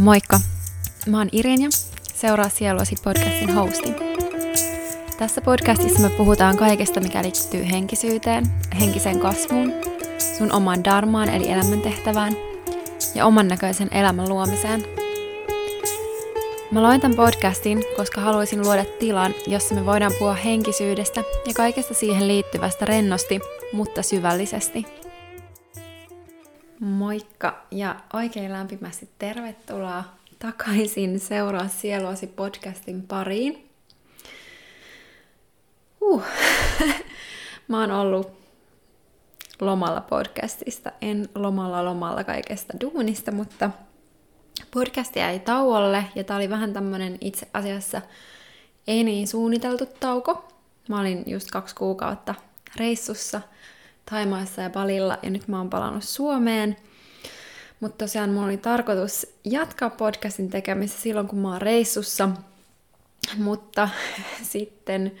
Moikka! Mä oon Irinja, seuraa Sieluasi podcastin hosti. Tässä podcastissa me puhutaan kaikesta, mikä liittyy henkisyyteen, henkiseen kasvuun, sun oman darmaan eli elämäntehtävään ja oman näköisen elämän luomiseen. Mä loin tämän podcastin, koska haluaisin luoda tilan, jossa me voidaan puhua henkisyydestä ja kaikesta siihen liittyvästä rennosti, mutta syvällisesti – Moikka ja oikein lämpimästi tervetuloa takaisin Seuraa sieluasi podcastin pariin. Uh. Mä oon ollut lomalla podcastista, en lomalla lomalla kaikesta duunista, mutta podcast jäi tauolle ja tää oli vähän tämmönen itse asiassa ei niin suunniteltu tauko. Mä olin just kaksi kuukautta reissussa – Taimaassa ja Balilla ja nyt mä oon palannut Suomeen. Mutta tosiaan mulla oli tarkoitus jatkaa podcastin tekemistä silloin, kun mä oon reissussa. Mutta sitten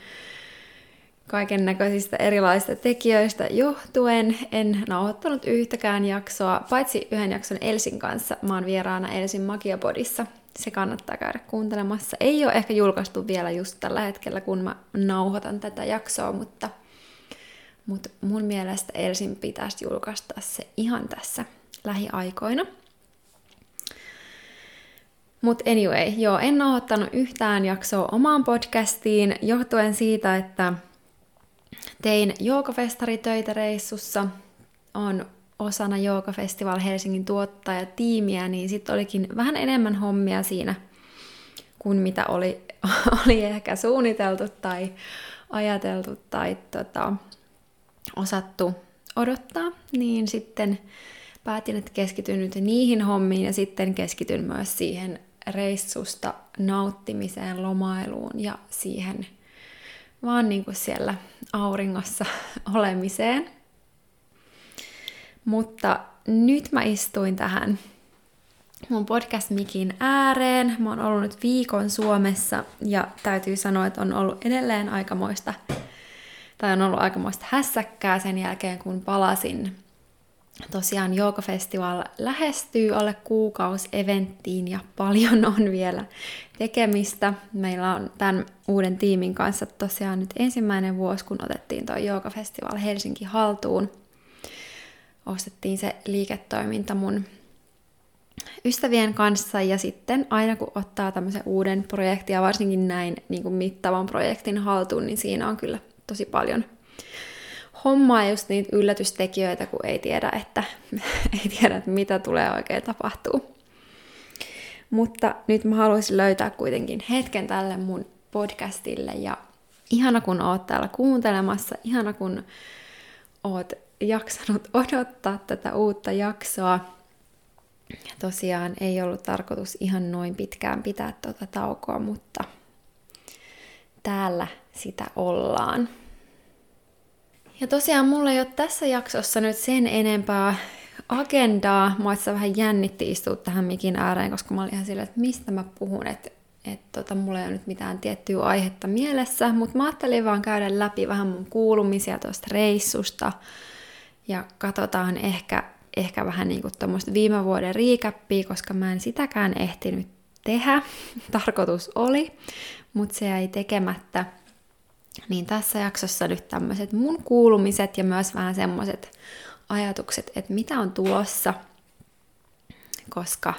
kaiken näköisistä erilaisista tekijöistä johtuen en nauhoittanut yhtäkään jaksoa, paitsi yhden jakson Elsin kanssa. Mä oon vieraana Elsin Magiapodissa. Se kannattaa käydä kuuntelemassa. Ei ole ehkä julkaistu vielä just tällä hetkellä, kun mä nauhoitan tätä jaksoa, mutta – mutta mun mielestä Elsin pitäisi julkaista se ihan tässä lähiaikoina. Mutta anyway, joo, en ole ottanut yhtään jaksoa omaan podcastiin johtuen siitä, että tein joogafestaritöitä reissussa, on osana Joogafestival Helsingin tuottajatiimiä, niin sitten olikin vähän enemmän hommia siinä kuin mitä oli, oli ehkä suunniteltu tai ajateltu tai tota, osattu odottaa, niin sitten päätin, että keskityn nyt niihin hommiin ja sitten keskityn myös siihen reissusta nauttimiseen, lomailuun ja siihen vaan niin kuin siellä auringossa olemiseen. Mutta nyt mä istuin tähän mun podcast-mikin ääreen. Mä oon ollut nyt viikon Suomessa ja täytyy sanoa, että on ollut edelleen aikamoista tai on ollut aikamoista hässäkkää sen jälkeen, kun palasin. Tosiaan Yoga Festival lähestyy alle kuukausi eventtiin ja paljon on vielä tekemistä. Meillä on tämän uuden tiimin kanssa tosiaan nyt ensimmäinen vuosi, kun otettiin tuo Yoga Festival Helsinki haltuun. Ostettiin se liiketoiminta mun ystävien kanssa ja sitten aina kun ottaa tämmöisen uuden projektin ja varsinkin näin niin kuin mittavan projektin haltuun, niin siinä on kyllä tosi paljon hommaa just niitä yllätystekijöitä, kun ei tiedä, että, ei tiedä, että mitä tulee oikein tapahtuu. Mutta nyt mä haluaisin löytää kuitenkin hetken tälle mun podcastille ja ihana kun oot täällä kuuntelemassa, ihana kun oot jaksanut odottaa tätä uutta jaksoa. Ja tosiaan ei ollut tarkoitus ihan noin pitkään pitää tuota taukoa, mutta täällä sitä ollaan. Ja tosiaan mulla ei ole tässä jaksossa nyt sen enempää agendaa. Mua vähän jännitti istua tähän mikin ääreen, koska mä olin ihan silleen, että mistä mä puhun, että että tota, mulla ei ole nyt mitään tiettyä aihetta mielessä, mutta mä ajattelin vaan käydä läpi vähän mun kuulumisia tuosta reissusta ja katsotaan ehkä, ehkä vähän niin kuin viime vuoden riikäppiä, koska mä en sitäkään ehtinyt tehdä. Tarkoitus oli, mutta se jäi tekemättä. Niin tässä jaksossa nyt tämmöiset mun kuulumiset ja myös vähän semmoiset ajatukset, että mitä on tulossa, koska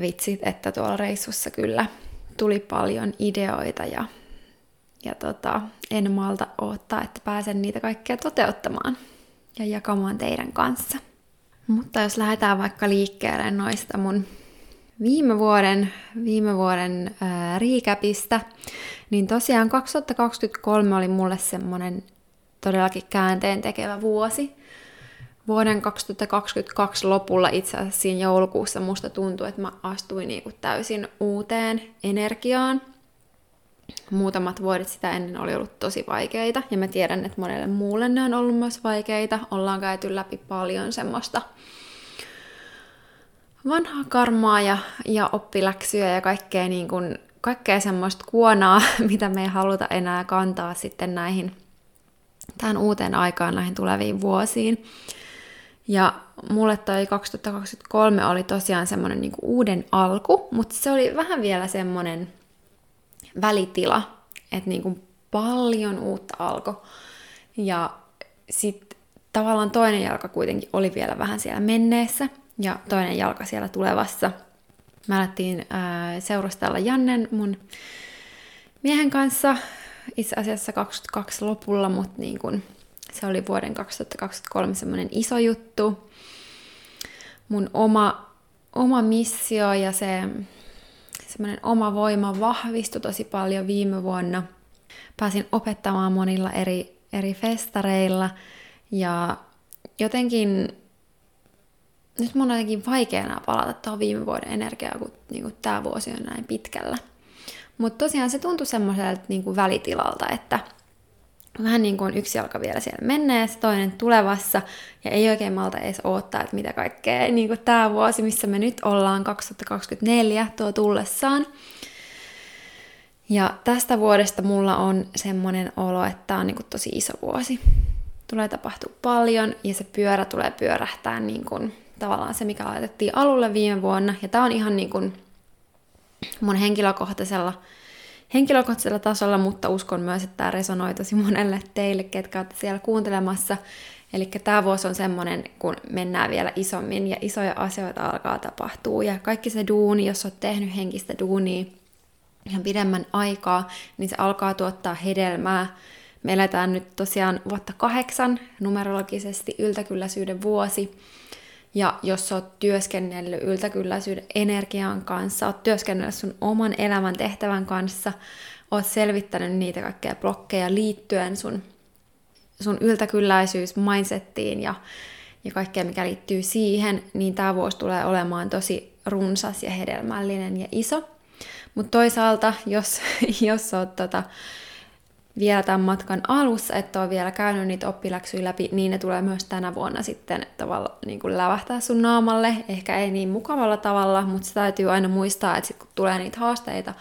vitsit, että tuolla reissussa kyllä tuli paljon ideoita ja, ja tota, en malta odottaa, että pääsen niitä kaikkea toteuttamaan ja jakamaan teidän kanssa. Mutta jos lähdetään vaikka liikkeelle noista mun viime vuoden, viime vuoden ää, riikäpistä, niin tosiaan 2023 oli mulle semmonen todellakin käänteen tekevä vuosi. Vuoden 2022 lopulla itse asiassa siinä joulukuussa musta tuntui, että mä astuin niinku täysin uuteen energiaan. Muutamat vuodet sitä ennen oli ollut tosi vaikeita, ja mä tiedän, että monelle muulle ne on ollut myös vaikeita. Ollaan käyty läpi paljon semmoista vanhaa karmaa ja, ja oppiläksyjä ja kaikkea, niin kuin, kaikkea semmoista kuonaa, mitä me ei haluta enää kantaa sitten näihin tähän uuteen aikaan, näihin tuleviin vuosiin. Ja mulle toi 2023 oli tosiaan semmoinen niinku uuden alku, mutta se oli vähän vielä semmoinen välitila, että niinku paljon uutta alkoi. Ja sitten tavallaan toinen jalka kuitenkin oli vielä vähän siellä menneessä ja toinen jalka siellä tulevassa. Mä alettiin ää, seurustella Jannen mun miehen kanssa itse asiassa 22 lopulla, mutta niin kun, se oli vuoden 2023 semmoinen iso juttu. Mun oma, oma missio ja se semmoinen oma voima vahvistui tosi paljon viime vuonna. Pääsin opettamaan monilla eri, eri festareilla ja jotenkin nyt mun on jotenkin vaikea enää palata tuohon viime vuoden energiaan, kun niin tämä vuosi on näin pitkällä. Mutta tosiaan se tuntui semmoiselta niin välitilalta, että vähän niin kuin yksi jalka vielä siellä menneessä, toinen tulevassa, ja ei oikein malta edes odottaa, että mitä kaikkea niin kuin tämä vuosi, missä me nyt ollaan, 2024, tuo tullessaan. Ja tästä vuodesta mulla on semmoinen olo, että tämä on niin kuin tosi iso vuosi. Tulee tapahtua paljon, ja se pyörä tulee pyörähtää niin kuin tavallaan se, mikä laitettiin alulle viime vuonna. Ja tämä on ihan niin kuin mun henkilökohtaisella, henkilökohtaisella tasolla, mutta uskon myös, että tämä resonoi tosi monelle teille, ketkä olette siellä kuuntelemassa. Eli tämä vuosi on semmoinen, kun mennään vielä isommin ja isoja asioita alkaa tapahtua. Ja kaikki se duuni, jos olet tehnyt henkistä duunia ihan pidemmän aikaa, niin se alkaa tuottaa hedelmää. Me eletään nyt tosiaan vuotta kahdeksan numerologisesti yltäkylläisyyden vuosi. Ja jos sä oot työskennellyt yltäkylläisyyden energian kanssa, oot työskennellyt sun oman elämän tehtävän kanssa, oot selvittänyt niitä kaikkea blokkeja liittyen sun, sun yltäkylläisyys mindsettiin ja, ja kaikkea, mikä liittyy siihen, niin tämä vuosi tulee olemaan tosi runsas ja hedelmällinen ja iso. Mutta toisaalta, jos, jos oot tota, vielä tämän matkan alussa, että on vielä käynyt niitä oppiläksyjä läpi, niin ne tulee myös tänä vuonna sitten tavalla niin kuin lävähtää sun naamalle. Ehkä ei niin mukavalla tavalla, mutta se täytyy aina muistaa, että sit kun tulee niitä haasteita,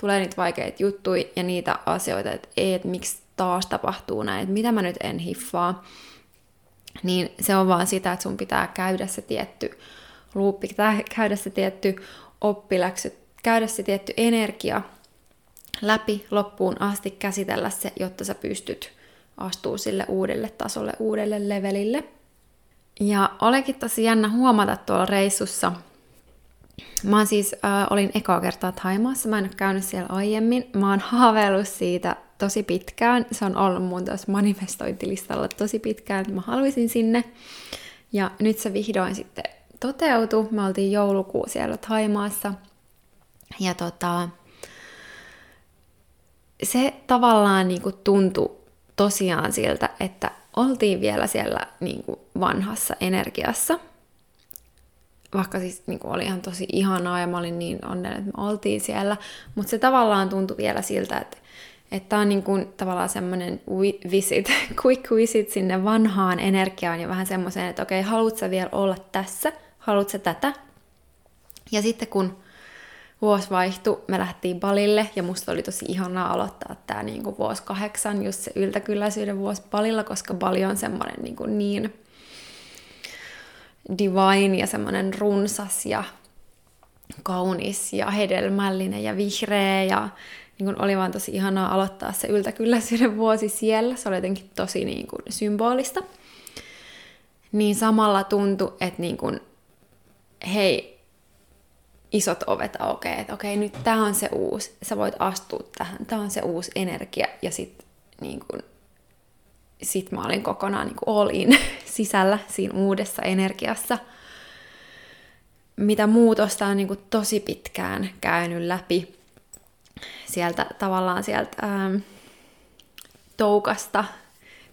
tulee niitä vaikeita juttuja ja niitä asioita, että ei, että miksi taas tapahtuu näin, että mitä mä nyt en hiffaa, niin se on vaan sitä, että sun pitää käydä se tietty luuppi, käydä se tietty oppiläksy, käydä se tietty energia, läpi loppuun asti käsitellä se, jotta sä pystyt astuu sille uudelle tasolle, uudelle levelille. Ja olikin tosi jännä huomata tuolla reissussa. Mä siis, äh, olin ekaa kertaa Taimaassa, mä en ole käynyt siellä aiemmin. Mä oon haaveillut siitä tosi pitkään. Se on ollut mun tuossa manifestointilistalla tosi pitkään, että mä haluaisin sinne. Ja nyt se vihdoin sitten toteutui. Me oltiin joulukuu siellä Taimaassa. Ja tota, se tavallaan niin kuin tuntui tosiaan siltä, että oltiin vielä siellä niin kuin vanhassa energiassa. Vaikka siis niin kuin oli ihan tosi ihanaa ja mä olin niin onnellinen, että me oltiin siellä. Mutta se tavallaan tuntui vielä siltä, että että on niin kuin tavallaan semmoinen visit, quick visit sinne vanhaan energiaan ja vähän semmoiseen, että okei, haluatko vielä olla tässä, haluatko tätä. Ja sitten kun vuosi vaihtui, me lähdettiin Balille ja musta oli tosi ihanaa aloittaa tämä niinku vuosi kahdeksan, just se yltäkylläisyyden vuosi Balilla, koska Bali on semmoinen niinku niin divine ja semmoinen runsas ja kaunis ja hedelmällinen ja vihreä ja niin kuin oli vaan tosi ihanaa aloittaa se yltäkylläisyyden vuosi siellä. Se oli jotenkin tosi niin kuin symbolista. Niin samalla tuntui, että niin kuin, hei, isot ovet aukeaa, että okei, nyt tämä on se uusi, sä voit astua tähän, tämä on se uusi energia, ja sitten niin kun, sit mä olin kokonaan niin all in sisällä siinä uudessa energiassa, mitä muutosta on niin kuin tosi pitkään käynyt läpi sieltä tavallaan sieltä ähm, toukasta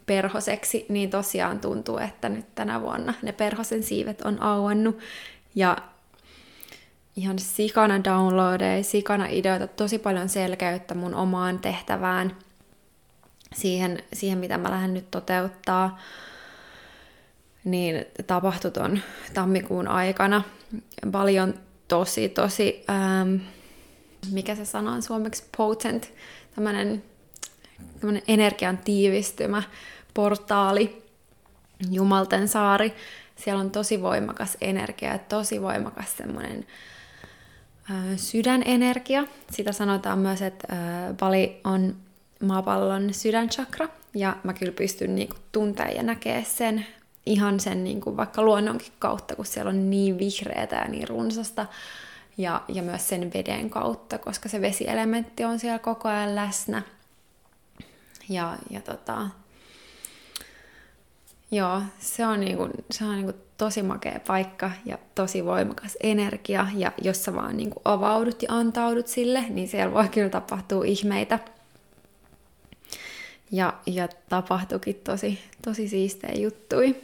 perhoseksi, niin tosiaan tuntuu, että nyt tänä vuonna ne perhosen siivet on auennut. Ja ihan sikana downloadeja, sikana ideoita, tosi paljon selkeyttä mun omaan tehtävään, siihen, siihen mitä mä lähden nyt toteuttaa, niin tapahtui ton tammikuun aikana paljon tosi, tosi, ähm, mikä se sana on suomeksi, potent, tämmönen, tämmönen energian tiivistymä, portaali, Jumalten saari, siellä on tosi voimakas energia, tosi voimakas semmoinen sydänenergia. Sitä sanotaan myös, että Bali on maapallon sydänchakra, ja mä kyllä pystyn niinku tuntemaan ja näkemään sen ihan sen niinku vaikka luonnonkin kautta, kun siellä on niin vihreätä ja niin runsasta, ja, ja myös sen veden kautta, koska se vesielementti on siellä koko ajan läsnä. Ja, ja tota, joo, se on, niinku, se on niinku tosi makea paikka ja tosi voimakas energia, ja jos sä vaan niinku avaudut ja antaudut sille, niin siellä voi kyllä tapahtua ihmeitä. Ja, ja tapahtuikin tosi, tosi siistejä juttui.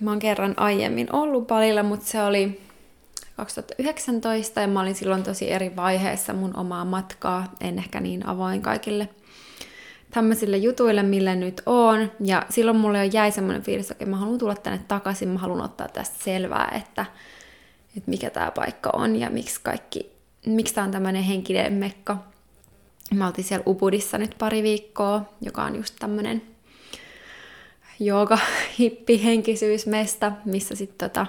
Mä oon kerran aiemmin ollut palilla, mutta se oli 2019 ja mä olin silloin tosi eri vaiheessa mun omaa matkaa. En ehkä niin avoin kaikille tämmöisille jutuille, millä nyt on. Ja silloin mulle jo jäi semmoinen fiilis, että mä haluan tulla tänne takaisin, mä haluan ottaa tästä selvää, että, että mikä tämä paikka on ja miksi kaikki, miksi tämä on tämmöinen henkinen mekka. Mä oltiin siellä Ubudissa nyt pari viikkoa, joka on just tämmönen jooga hippi henkisyysmesta, missä sitten tota,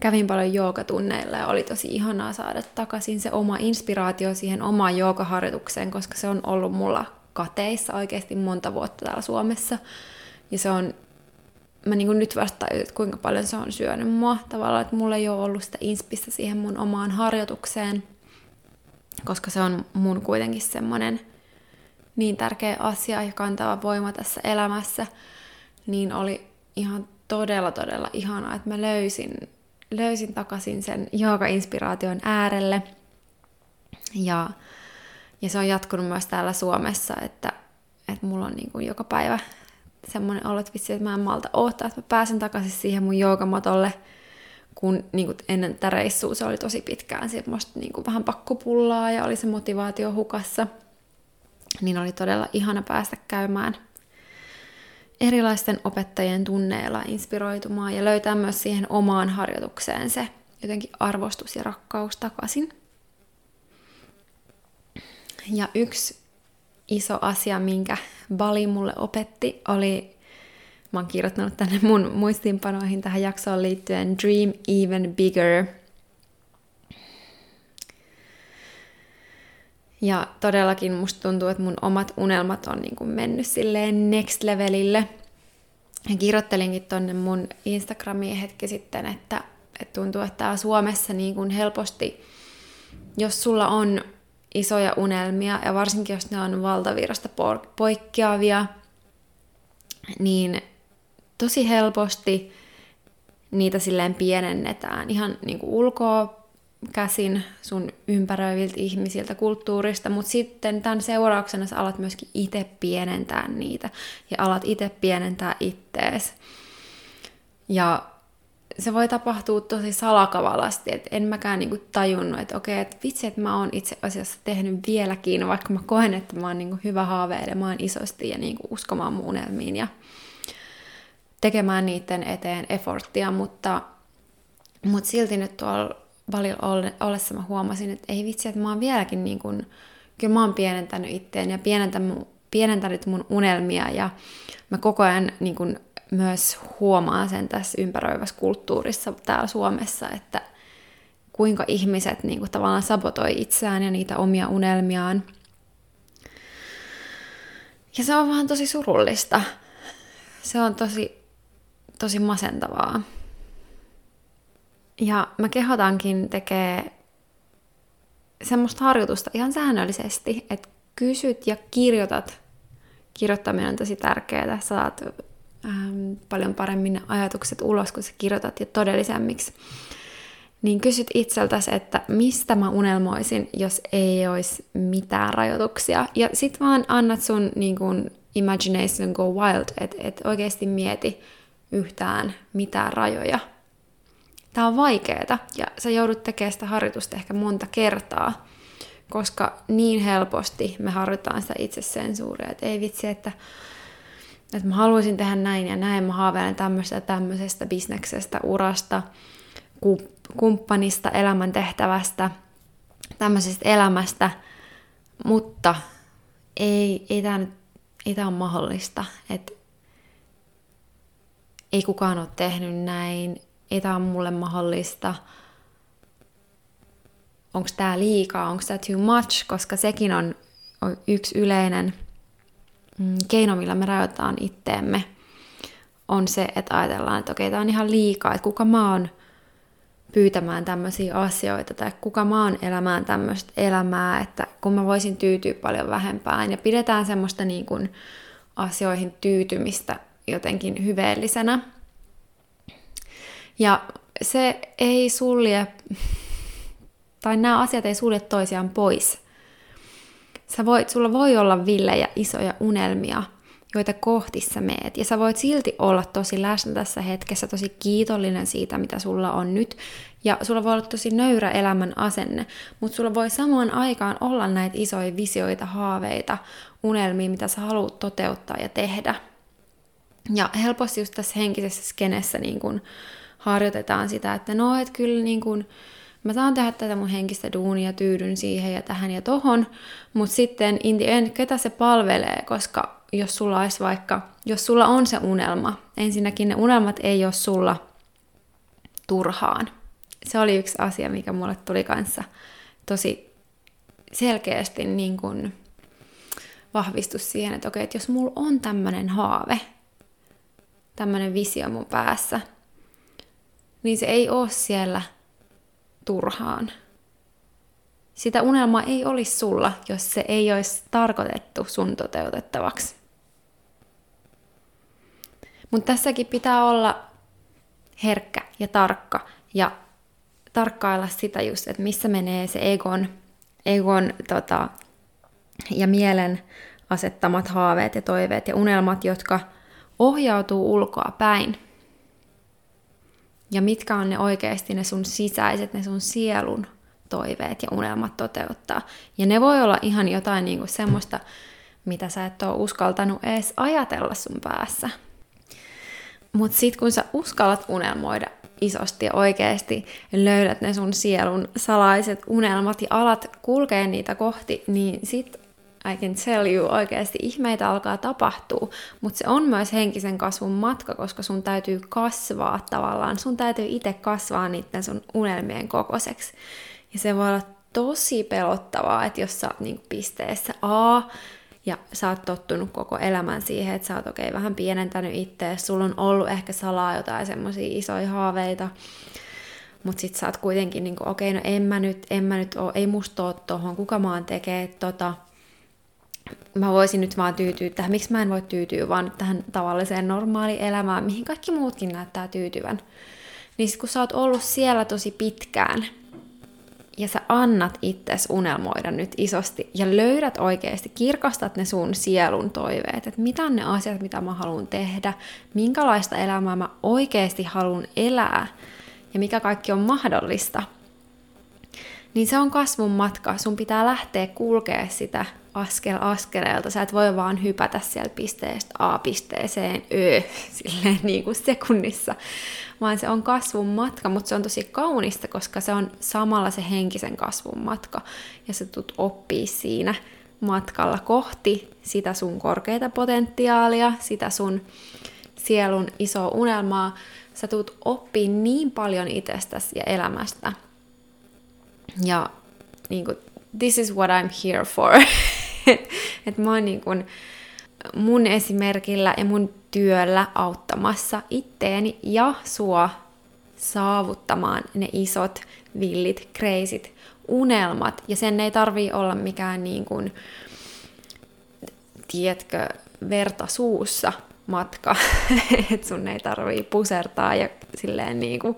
kävin paljon joogatunneilla ja oli tosi ihanaa saada takaisin se oma inspiraatio siihen omaan joogaharjoitukseen, koska se on ollut mulla kateissa oikeasti monta vuotta täällä Suomessa. Ja se on, mä niin nyt vasta että kuinka paljon se on syönyt mua tavallaan, että mulla ei ole ollut sitä inspistä siihen mun omaan harjoitukseen, koska se on mun kuitenkin semmoinen niin tärkeä asia ja kantava voima tässä elämässä, niin oli ihan todella, todella ihanaa, että mä löysin, löysin takaisin sen jooga-inspiraation äärelle. Ja, ja se on jatkunut myös täällä Suomessa, että, että mulla on niin kuin joka päivä semmoinen olo, että vitsi, että mä en malta odottaa, että mä pääsen takaisin siihen mun joogamatolle, kun niin kuin ennen tätä reissua se oli tosi pitkään semmoista niin kuin vähän pakkopullaa ja oli se motivaatio hukassa, niin oli todella ihana päästä käymään erilaisten opettajien tunneilla inspiroitumaan ja löytää myös siihen omaan harjoitukseen se jotenkin arvostus ja rakkaus takaisin. Ja yksi iso asia, minkä Bali mulle opetti, oli, mä oon kirjoittanut tänne mun muistiinpanoihin tähän jaksoon liittyen Dream Even Bigger. Ja todellakin musta tuntuu, että mun omat unelmat on niin kuin mennyt silleen next levelille. Ja kirjoittelinkin tonne mun Instagramiin hetki sitten, että, että tuntuu, että täällä Suomessa niin kuin helposti, jos sulla on isoja unelmia, ja varsinkin jos ne on valtavirrasta poikkeavia, niin tosi helposti niitä silleen pienennetään ihan niin kuin ulkoa käsin sun ympäröiviltä ihmisiltä, kulttuurista, mutta sitten tämän seurauksena sä alat myöskin itse pienentää niitä ja alat itse pienentää ittees. Ja se voi tapahtua tosi salakavalasti, että en mäkään niinku tajunnut, että okei, että vitsi, että mä oon itse asiassa tehnyt vieläkin, vaikka mä koen, että mä oon niinku hyvä haaveilemaan isosti ja niinku uskomaan mun unelmiin ja tekemään niiden eteen efforttia, mutta, mutta silti nyt tuolla valilla ollessa mä huomasin, että ei vitsi, että mä oon vieläkin niin kyllä mä oon pienentänyt itteen ja pienentänyt, pienentänyt mun unelmia ja mä koko ajan niin myös huomaan sen tässä ympäröivässä kulttuurissa täällä Suomessa, että kuinka ihmiset niin kuin, tavallaan sabotoi itseään ja niitä omia unelmiaan. Ja se on vaan tosi surullista. Se on tosi, tosi masentavaa. Ja mä kehotankin tekee semmoista harjoitusta ihan säännöllisesti, että kysyt ja kirjoitat. Kirjoittaminen on tosi tärkeää. Saat ähm, paljon paremmin ajatukset ulos, kun sä kirjoitat ja todellisemmiksi. Niin kysyt itseltäsi, että mistä mä unelmoisin, jos ei olisi mitään rajoituksia. Ja sit vaan annat sun niin kun, imagination go wild, että et oikeasti mieti yhtään mitään rajoja – Tämä on vaikeeta ja sä joudut tekemään sitä harjoitusta ehkä monta kertaa, koska niin helposti me harjoitetaan sitä itsesensuuria, että ei vitsi, että, että mä haluaisin tehdä näin ja näin, mä haaveilen tämmöisestä tämmöisestä bisneksestä, urasta, kumppanista, elämäntehtävästä, tämmöisestä elämästä, mutta ei, ei tämä ei tää ole mahdollista. Et ei kukaan ole tehnyt näin, ei tämä ole mulle mahdollista, onko tämä liikaa, onko tämä too much, koska sekin on, on yksi yleinen keino, millä me rajoitetaan itteemme, on se, että ajatellaan, että okei, tämä on ihan liikaa, että kuka mä oon pyytämään tämmöisiä asioita, tai kuka mä oon elämään tämmöistä elämää, että kun mä voisin tyytyä paljon vähempään, ja pidetään semmoista niin kuin asioihin tyytymistä jotenkin hyveellisenä. Ja se ei sulje, tai nämä asiat ei sulje toisiaan pois. Sä voit, sulla voi olla villejä isoja unelmia, joita kohti sä meet. Ja sä voit silti olla tosi läsnä tässä hetkessä, tosi kiitollinen siitä, mitä sulla on nyt. Ja sulla voi olla tosi nöyrä elämän asenne, mutta sulla voi samaan aikaan olla näitä isoja visioita, haaveita, unelmia, mitä sä haluat toteuttaa ja tehdä. Ja helposti just tässä henkisessä skenessä niin kun harjoitetaan sitä, että no, et kyllä niin kun, mä saan tehdä tätä mun henkistä duunia, tyydyn siihen ja tähän ja tohon, mutta sitten in the end, ketä se palvelee, koska jos sulla olisi vaikka, jos sulla on se unelma, ensinnäkin ne unelmat ei ole sulla turhaan. Se oli yksi asia, mikä mulle tuli kanssa tosi selkeästi niin kuin vahvistus siihen, että okei, että jos mulla on tämmöinen haave, tämmöinen visio mun päässä, niin se ei ole siellä turhaan. Sitä unelmaa ei olisi sulla, jos se ei olisi tarkoitettu sun toteutettavaksi. Mutta tässäkin pitää olla herkkä ja tarkka ja tarkkailla sitä just, että missä menee se egon, egon tota, ja mielen asettamat haaveet ja toiveet ja unelmat, jotka ohjautuu ulkoa päin. Ja mitkä on ne oikeasti ne sun sisäiset, ne sun sielun toiveet ja unelmat toteuttaa. Ja ne voi olla ihan jotain niinku semmoista, mitä sä et ole uskaltanut edes ajatella sun päässä. Mutta sitten kun sä uskallat unelmoida isosti ja oikeasti löydät ne sun sielun salaiset unelmat ja alat kulkea niitä kohti, niin sit I can tell you, oikeasti ihmeitä alkaa tapahtua, mutta se on myös henkisen kasvun matka, koska sun täytyy kasvaa tavallaan, sun täytyy itse kasvaa niiden sun unelmien kokoiseksi. Ja se voi olla tosi pelottavaa, että jos sä oot niin pisteessä A, ja sä oot tottunut koko elämän siihen, että sä oot okei okay, vähän pienentänyt itseäsi, sulla on ollut ehkä salaa jotain semmoisia isoja haaveita, mutta sit sä oot kuitenkin niin okei, okay, no en mä nyt, en mä nyt oo, ei musta oo tohon, kuka mä oon tekee tota, mä voisin nyt vaan tyytyä tähän, miksi mä en voi tyytyä vaan tähän tavalliseen normaaliin elämään, mihin kaikki muutkin näyttää tyytyvän. Niin sit kun sä oot ollut siellä tosi pitkään, ja sä annat itses unelmoida nyt isosti ja löydät oikeasti, kirkastat ne sun sielun toiveet, että mitä on ne asiat, mitä mä haluan tehdä, minkälaista elämää mä oikeasti haluan elää ja mikä kaikki on mahdollista, niin se on kasvun matka. Sun pitää lähteä kulkea sitä askel askeleelta. Sä et voi vaan hypätä sieltä pisteestä A pisteeseen Ö silleen niin kuin sekunnissa, vaan se on kasvun matka, mutta se on tosi kaunista, koska se on samalla se henkisen kasvun matka. Ja sä tulet oppii siinä matkalla kohti sitä sun korkeita potentiaalia, sitä sun sielun isoa unelmaa. Sä tulet oppii niin paljon itsestäsi ja elämästä. Ja niin kuin, this is what I'm here for. että mä oon niin kuin mun esimerkillä ja mun työllä auttamassa itteeni ja sua saavuttamaan ne isot, villit, kreisit unelmat. Ja sen ei tarvii olla mikään niin kuin, tiedätkö, verta suussa matka, että sun ei tarvii pusertaa ja silleen niin kuin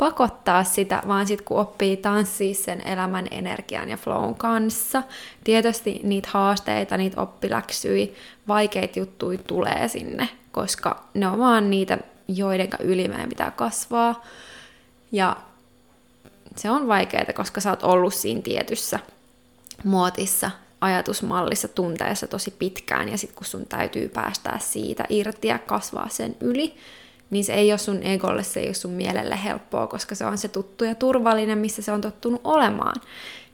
pakottaa sitä, vaan sitten kun oppii tanssii sen elämän energian ja flown kanssa, tietysti niitä haasteita, niitä oppiläksyi, vaikeita juttuja tulee sinne, koska ne on vaan niitä, joiden yli meidän pitää kasvaa. Ja se on vaikeaa, koska sä oot ollut siinä tietyssä muotissa, ajatusmallissa, tunteessa tosi pitkään, ja sitten kun sun täytyy päästää siitä irti ja kasvaa sen yli, niin se ei ole sun egolle, se ei ole sun mielelle helppoa, koska se on se tuttu ja turvallinen, missä se on tottunut olemaan.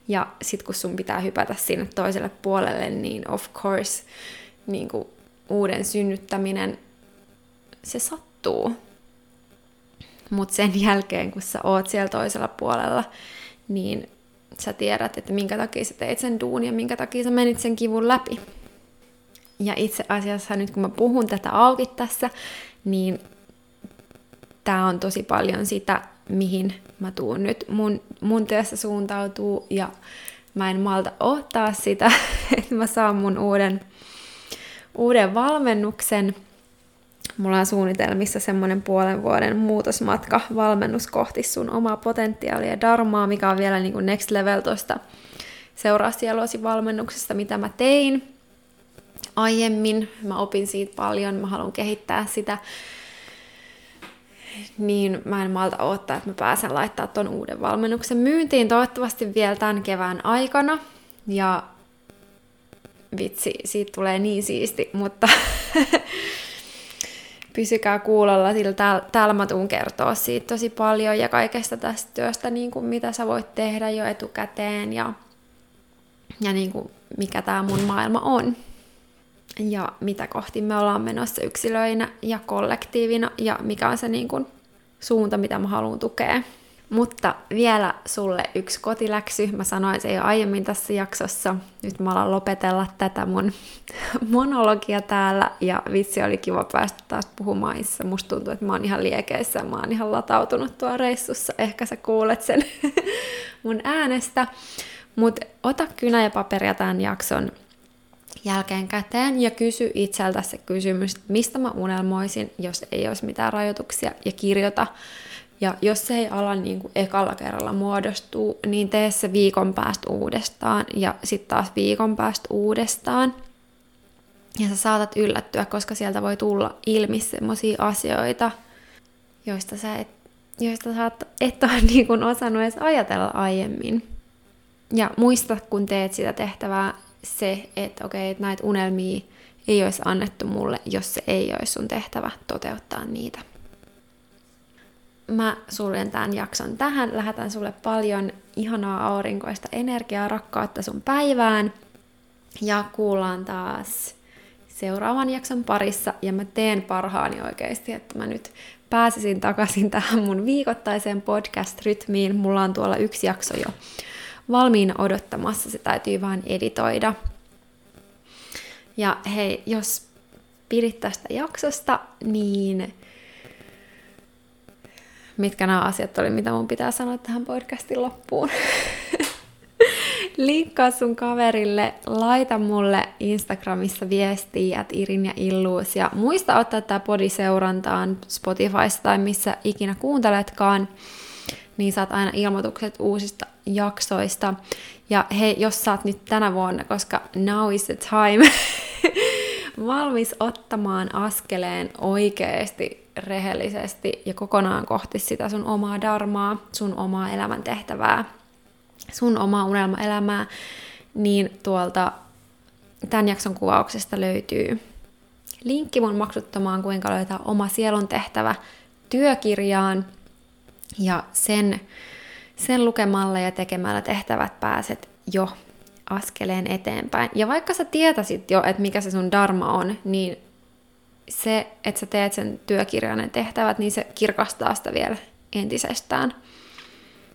Ja sit kun sun pitää hypätä sinne toiselle puolelle, niin of course niin kuin uuden synnyttäminen, se sattuu. Mutta sen jälkeen, kun sä oot siellä toisella puolella, niin sä tiedät, että minkä takia sä teit sen duun ja minkä takia sä menit sen kivun läpi. Ja itse asiassa nyt kun mä puhun tätä auki tässä, niin tämä on tosi paljon sitä, mihin mä tuun nyt mun, mun työssä suuntautuu ja mä en malta ottaa sitä, että mä saan mun uuden, uuden valmennuksen. Mulla on suunnitelmissa semmoinen puolen vuoden muutosmatka, valmennus kohti sun omaa potentiaalia ja darmaa, mikä on vielä niin kuin next level tuosta seuraa sieluosi valmennuksesta, mitä mä tein aiemmin. Mä opin siitä paljon, mä haluan kehittää sitä niin mä en malta odottaa, että mä pääsen laittaa ton uuden valmennuksen myyntiin toivottavasti vielä tämän kevään aikana. Ja vitsi, siitä tulee niin siisti, mutta pysykää kuulolla, sillä täällä, mä tuun kertoa siitä tosi paljon ja kaikesta tästä työstä, niin kuin mitä sä voit tehdä jo etukäteen ja, ja niin kuin mikä tämä mun maailma on. Ja mitä kohti me ollaan menossa yksilöinä ja kollektiivina ja mikä on se niin kuin suunta, mitä mä haluan tukea. Mutta vielä sulle yksi kotiläksy. Mä sanoin se jo aiemmin tässä jaksossa. Nyt mä alan lopetella tätä mun monologia täällä. Ja vitsi oli kiva päästä taas puhumaan itse. Musta tuntuu, että mä oon ihan liekeissä. Mä oon ihan latautunut tuo reissussa. Ehkä sä kuulet sen mun äänestä. Mutta ota kynä ja paperia tämän jakson jälkeen käteen ja kysy itseltä se kysymys, mistä mä unelmoisin, jos ei olisi mitään rajoituksia ja kirjoita. Ja jos se ei ala niin kuin ekalla kerralla muodostuu, niin tee se viikon päästä uudestaan ja sitten taas viikon päästä uudestaan. Ja sä saatat yllättyä, koska sieltä voi tulla ilmi sellaisia asioita, joista sä et, joista sä et ole niin kuin osannut edes ajatella aiemmin. Ja muista, kun teet sitä tehtävää, se, että okei, että näitä unelmia ei olisi annettu mulle, jos se ei olisi sun tehtävä toteuttaa niitä. Mä suljen tämän jakson tähän. Lähetän sulle paljon ihanaa aurinkoista energiaa, rakkautta sun päivään. Ja kuullaan taas seuraavan jakson parissa. Ja mä teen parhaani oikeasti, että mä nyt pääsisin takaisin tähän mun viikoittaiseen podcast-rytmiin. Mulla on tuolla yksi jakso jo valmiina odottamassa, se täytyy vain editoida. Ja hei, jos pidit tästä jaksosta, niin mitkä nämä asiat oli, mitä mun pitää sanoa tähän podcastin loppuun. Linkkaa sun kaverille, laita mulle Instagramissa viestiä, että Irin ja Illuus, ja muista ottaa tämä podi seurantaan Spotifysta tai missä ikinä kuunteletkaan, niin saat aina ilmoitukset uusista jaksoista. Ja hei, jos saat nyt tänä vuonna, koska now is the time, valmis ottamaan askeleen oikeasti, rehellisesti ja kokonaan kohti sitä sun omaa darmaa, sun omaa elämäntehtävää, sun omaa unelmaelämää, niin tuolta tämän jakson kuvauksesta löytyy linkki mun maksuttomaan Kuinka löytää oma sielun tehtävä työkirjaan. Ja sen sen lukemalla ja tekemällä tehtävät pääset jo askeleen eteenpäin. Ja vaikka sä tietäisit jo, että mikä se sun dharma on, niin se, että sä teet sen työkirjan tehtävät, niin se kirkastaa sitä vielä entisestään.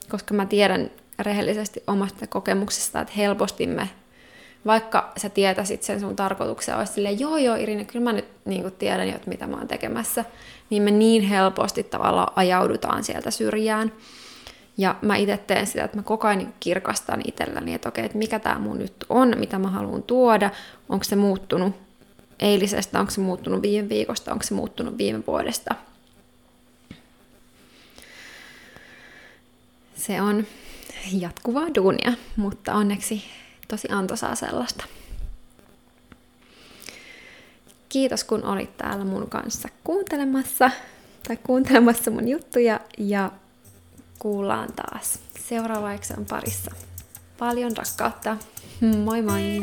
Koska mä tiedän rehellisesti omasta kokemuksesta, että helposti me, vaikka sä tietäisit sen sun tarkoituksen, olisi silleen, joo joo Irina, kyllä mä nyt niin tiedän jo, että mitä mä oon tekemässä, niin me niin helposti tavallaan ajaudutaan sieltä syrjään. Ja mä itse teen sitä, että mä koko ajan niin kirkastan itselläni, että okei, että mikä tämä mun nyt on, mitä mä haluan tuoda, onko se muuttunut eilisestä, onko se muuttunut viime viikosta, onko se muuttunut viime vuodesta. Se on jatkuvaa duunia, mutta onneksi tosi antoisaa sellaista. Kiitos kun olit täällä mun kanssa kuuntelemassa tai kuuntelemassa mun juttuja ja kuullaan taas seuraava jakson parissa. Paljon rakkautta. Moi moi!